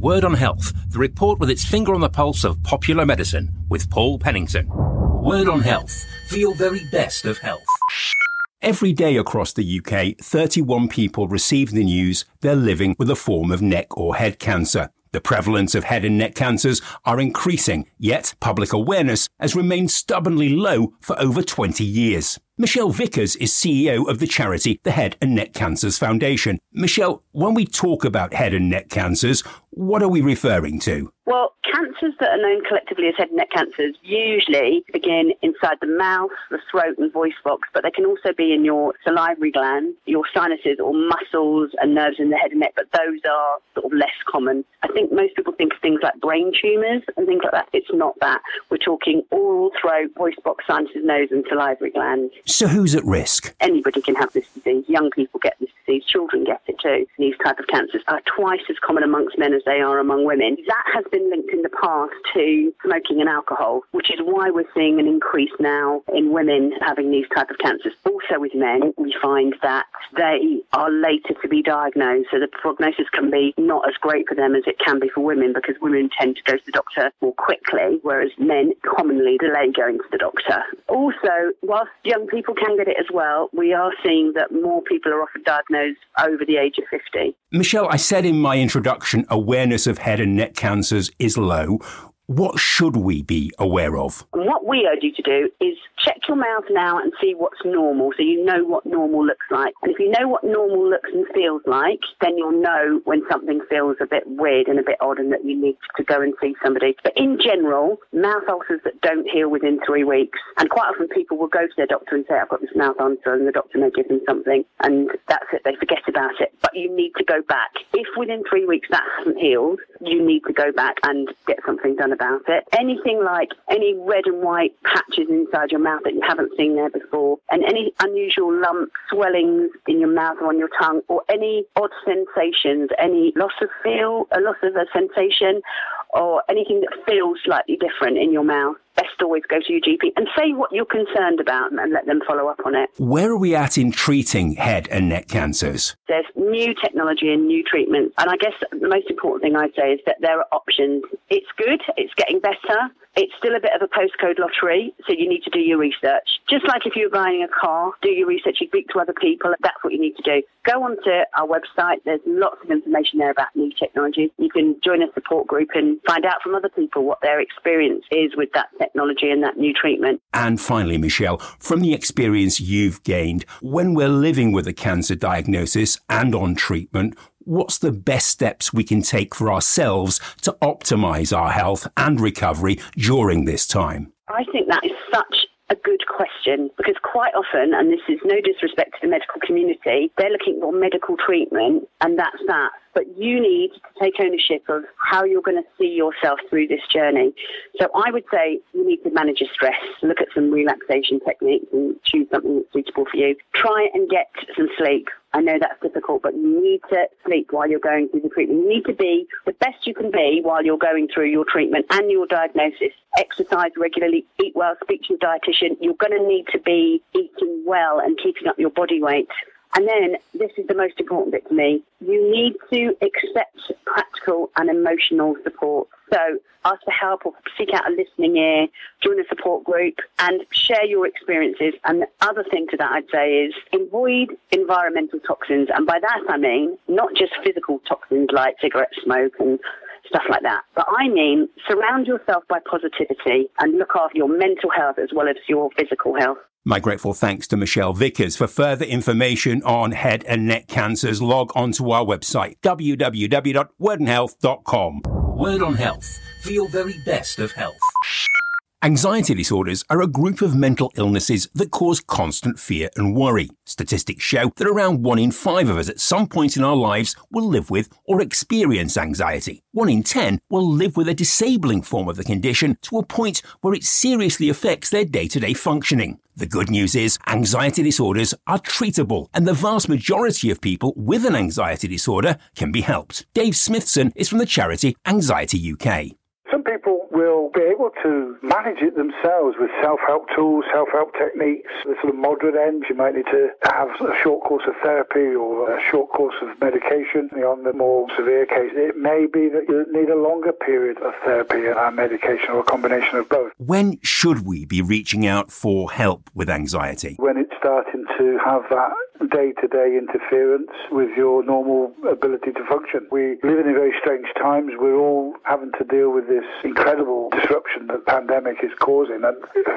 Word on Health, the report with its finger on the pulse of popular medicine with Paul Pennington. Word on Health, for your very best of health. Every day across the UK, 31 people receive the news they're living with a form of neck or head cancer. The prevalence of head and neck cancers are increasing, yet public awareness has remained stubbornly low for over 20 years. Michelle Vickers is CEO of the charity the Head and Neck Cancers Foundation. Michelle, when we talk about head and neck cancers, what are we referring to? Well, cancers that are known collectively as head and neck cancers usually begin inside the mouth, the throat, and voice box, but they can also be in your salivary glands, your sinuses, or muscles and nerves in the head and neck, but those are sort of less common. I think most people think of things like brain tumours and things like that. It's not that. We're talking oral, throat, voice box, sinuses, nose, and salivary glands. So who's at risk? Anybody can have this disease. Young people get this disease. Children get it too. These type of cancers are twice as common amongst men as they are among women. That has been linked in the past to smoking and alcohol, which is why we're seeing an increase now in women having these type of cancers. Also with men, we find that they are later to be diagnosed, so the prognosis can be not as great for them as it can be for women because women tend to go to the doctor more quickly, whereas men commonly delay going to the doctor. Also, whilst young people can get it as well. We are seeing that more people are often diagnosed over the age of 50. Michelle, I said in my introduction, awareness of head and neck cancers is low. What should we be aware of? what we urge you to do is check your mouth now and see what's normal so you know what normal looks like. And if you know what normal looks and feels like, then you'll know when something feels a bit weird and a bit odd and that you need to go and see somebody. But in general, mouth ulcers that don't heal within three weeks, and quite often people will go to their doctor and say, I've got this mouth ulcer, and the doctor may give them something, and that's it, they forget about it. But you need to go back. If within three weeks that hasn't healed, you need to go back and get something done about it. Anything like any red and white patches inside your mouth that you haven't seen there before, and any unusual lumps, swellings in your mouth or on your tongue, or any odd sensations, any loss of feel, a loss of a sensation, or anything that feels slightly different in your mouth, always go to your GP and say what you're concerned about and let them follow up on it. Where are we at in treating head and neck cancers? There's new technology and new treatments. And I guess the most important thing I'd say is that there are options. It's good, it's getting better. It's still a bit of a postcode lottery, so you need to do your research. Just like if you were buying a car, do your research, you speak to other people, that's what you need to do. Go onto our website, there's lots of information there about new technologies. You can join a support group and find out from other people what their experience is with that technology and that new treatment. And finally, Michelle, from the experience you've gained, when we're living with a cancer diagnosis and on treatment, what's the best steps we can take for ourselves to optimize our health and recovery during this time? I think that is such a good question because quite often, and this is no disrespect to the medical community, they're looking for medical treatment and that's that. But you need to take ownership of how you're going to see yourself through this journey. So I would say you need to manage your stress, look at some relaxation techniques and choose something that's suitable for you. Try and get some sleep. I know that's difficult, but you need to sleep while you're going through the treatment. You need to be the best you can be while you're going through your treatment and your diagnosis. Exercise regularly, eat well, speak to your dietitian. You're going to need to be eating well and keeping up your body weight. And then, this is the most important bit to me, you need to accept practical and emotional support. So ask for help or seek out a listening ear, join a support group and share your experiences. And the other thing to that I'd say is avoid environmental toxins. And by that I mean not just physical toxins like cigarette smoke and stuff like that. But I mean, surround yourself by positivity and look after your mental health as well as your physical health. My grateful thanks to Michelle Vickers. For further information on head and neck cancers, log on to our website, www.wordonhealth.com. Word on Health, for your very best of health. Anxiety disorders are a group of mental illnesses that cause constant fear and worry. Statistics show that around one in five of us at some point in our lives will live with or experience anxiety. One in ten will live with a disabling form of the condition to a point where it seriously affects their day to day functioning. The good news is anxiety disorders are treatable and the vast majority of people with an anxiety disorder can be helped. Dave Smithson is from the charity Anxiety UK. Some people will be able to manage it themselves with self-help tools, self-help techniques. The sort of moderate end, you might need to have a short course of therapy or a short course of medication. On the more severe case, it may be that you need a longer period of therapy and medication or a combination of both. When should we be reaching out for help with anxiety? When it's starting to have that day to day interference with your normal ability to function. We live in very strange times. We're all having to deal with this incredible disruption that the pandemic is causing. And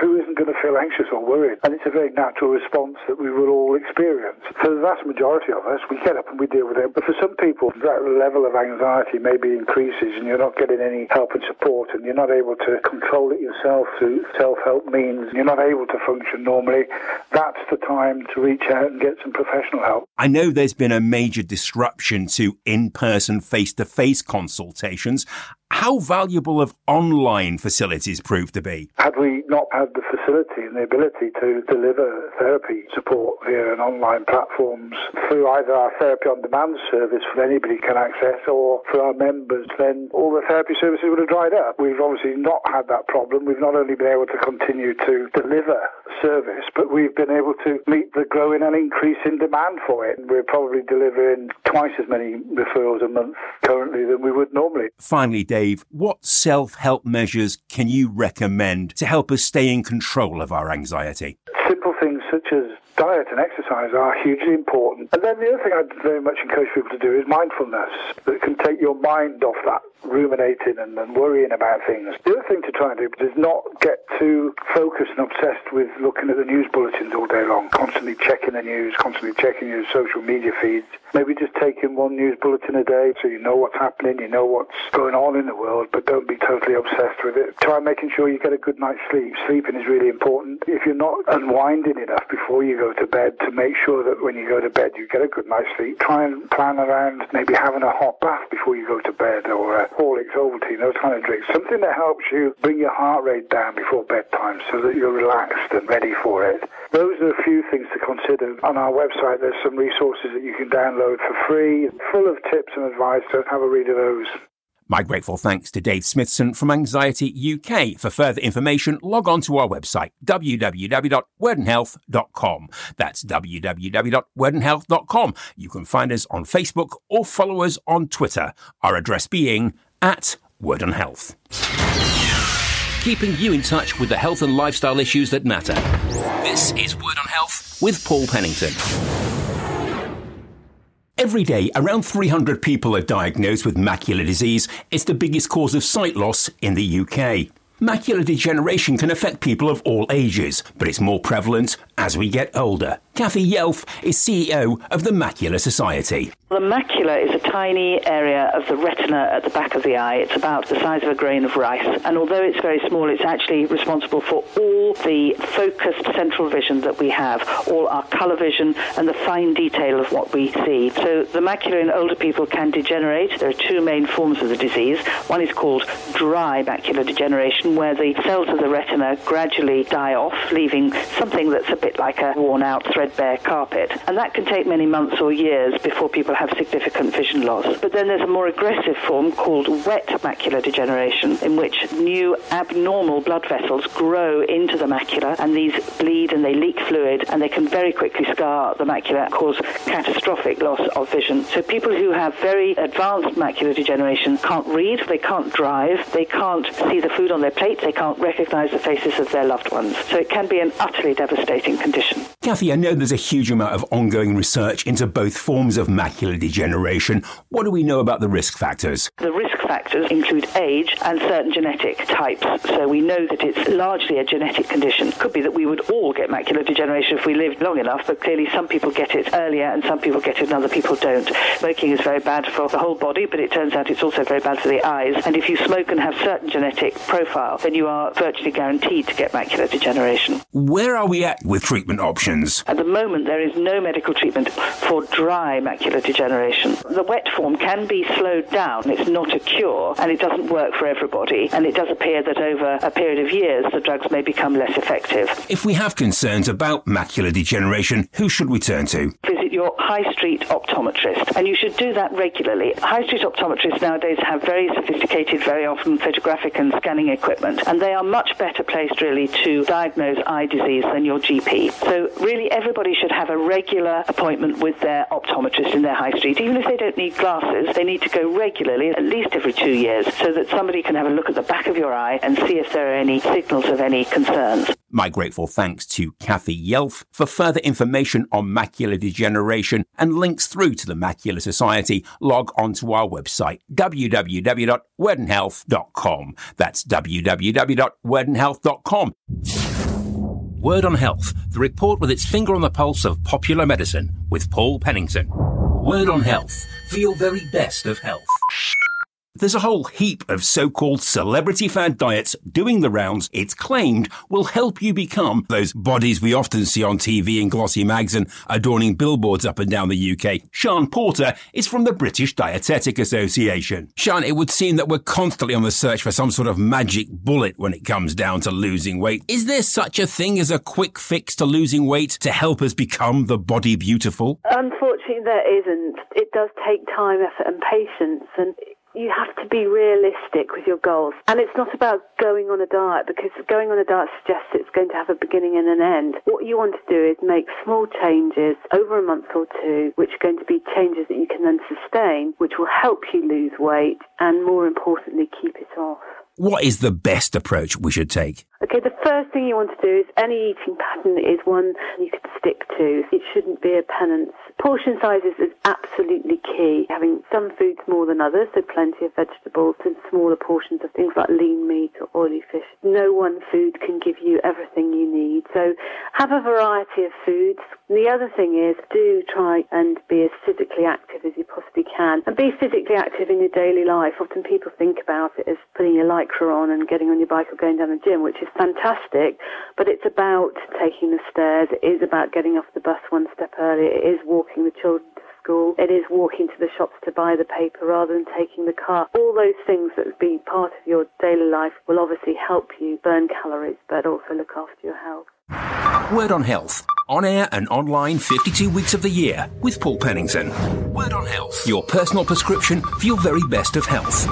who isn't going to feel anxious or worried? And it's a very natural response that we will all experience. For the vast majority of us, we get up and we deal with it. But for some people, that level of anxiety maybe increases and you're not getting any help and support and you're not able to control it yourself through self help means. You're not able to function normally. That's the time to reach out and get some professional help. I know there's been a major disruption to in person, face to face consultations. How valuable have online facilities proved to be? Had we not had the facility and the ability to deliver therapy support via an online platforms through either our therapy on demand service that anybody can access or for our members, then all the therapy services would have dried up. We've obviously not had that problem. We've not only been able to continue to deliver service, but we've been able to meet the growing and increasing demand for it. We're probably delivering twice as many referrals a month currently than we would normally. Finally, Dave, what self help measures can you recommend to help us stay in control of our anxiety? Simple things such as diet and exercise are hugely important. And then the other thing I'd very much encourage people to do is mindfulness that can take your mind off that ruminating and, and, worrying about things. The other thing to try and do is not get too focused and obsessed with looking at the news bulletins all day long, constantly checking the news, constantly checking your social media feeds. Maybe just taking one news bulletin a day so you know what's happening, you know what's going on in the world, but don't be totally obsessed with it. Try making sure you get a good night's sleep. Sleeping is really important. If you're not unwinding enough before you go to bed, to make sure that when you go to bed you get a good night's sleep, try and plan around maybe having a hot bath before you go to bed or a Horlicks, Ovaltine, those kind of drinks. Something that helps you bring your heart rate down before bedtime so that you're relaxed and ready for it. Those are a few things to consider. On our website, there's some resources that you can download for free, full of tips and advice, so have a read of those. My grateful thanks to Dave Smithson from Anxiety UK. For further information, log on to our website, www.wordonhealth.com. That's www.wordonhealth.com. You can find us on Facebook or follow us on Twitter, our address being at Word on Health. Keeping you in touch with the health and lifestyle issues that matter. This is Word on Health with Paul Pennington. Every day, around 300 people are diagnosed with macular disease. It's the biggest cause of sight loss in the UK. Macular degeneration can affect people of all ages, but it's more prevalent as we get older. Kathy Yelf is CEO of the Macular Society. The macula is a tiny area of the retina at the back of the eye. It's about the size of a grain of rice. And although it's very small, it's actually responsible for all the focused central vision that we have, all our color vision and the fine detail of what we see. So the macula in older people can degenerate. There are two main forms of the disease. One is called dry macular degeneration, where the cells of the retina gradually die off, leaving something that's a bit like a worn out, threadbare carpet. And that can take many months or years before people have significant vision loss. But then there's a more aggressive form called wet macular degeneration, in which new abnormal blood vessels grow into the macula, and these bleed and they leak fluid, and they can very quickly scar the macula, and cause catastrophic loss of vision. So people who have very advanced macular degeneration can't read, they can't drive, they can't see the food on their plate, they can't recognize the faces of their loved ones. So it can be an utterly devastating condition. Kathy, I know there's a huge amount of ongoing research into both forms of macular degeneration. What do we know about the risk factors? The risk factors include age and certain genetic types. So we know that it's largely a genetic condition. Could be that we would all get macular degeneration if we lived long enough, but clearly some people get it earlier and some people get it and other people don't. Smoking is very bad for the whole body, but it turns out it's also very bad for the eyes. And if you smoke and have certain genetic profile, then you are virtually guaranteed to get macular degeneration. Where are we at with treatment options? The moment, there is no medical treatment for dry macular degeneration. The wet form can be slowed down. It's not a cure, and it doesn't work for everybody. And it does appear that over a period of years, the drugs may become less effective. If we have concerns about macular degeneration, who should we turn to? Your high street optometrist. And you should do that regularly. High street optometrists nowadays have very sophisticated, very often photographic and scanning equipment, and they are much better placed really to diagnose eye disease than your GP. So really everybody should have a regular appointment with their optometrist in their high street. Even if they don't need glasses, they need to go regularly, at least every two years, so that somebody can have a look at the back of your eye and see if there are any signals of any concerns. My grateful thanks to Kathy Yelf for further information on macular degeneration and links through to the Macular Society. Log on to our website, www.wordonhealth.com. That's www.wordonhealth.com. Word on Health, the report with its finger on the pulse of popular medicine with Paul Pennington. Word on Health, for your very best of health. There's a whole heap of so-called celebrity fad diets doing the rounds it's claimed will help you become those bodies we often see on TV and glossy mags and adorning billboards up and down the UK. Sian Porter is from the British Dietetic Association. Sian, it would seem that we're constantly on the search for some sort of magic bullet when it comes down to losing weight. Is there such a thing as a quick fix to losing weight to help us become the body beautiful? Unfortunately, there isn't. It does take time, effort and patience and you have to be realistic with your goals. And it's not about going on a diet because going on a diet suggests it's going to have a beginning and an end. What you want to do is make small changes over a month or two, which are going to be changes that you can then sustain, which will help you lose weight and more importantly, keep it off. What is the best approach we should take? Okay, the first thing you want to do is any eating pattern is one you could stick to. It shouldn't be a penance. Portion sizes is absolutely key. Having some foods more than others, so plenty of vegetables and smaller portions of things like lean meat or oily fish. No one food can give you everything you need. So have a variety of foods. The other thing is do try and be as physically active as you possibly can and be physically active in your daily life. Often people think about it as putting your lycra on and getting on your bike or going down the gym, which is fantastic, but it's about taking the stairs. It is about getting off the bus one step earlier. It is walking the children to school. It is walking to the shops to buy the paper rather than taking the car. All those things that be part of your daily life will obviously help you burn calories, but also look after your health. Word on Health. On air and online 52 weeks of the year with Paul Pennington. Word on Health. Your personal prescription for your very best of health.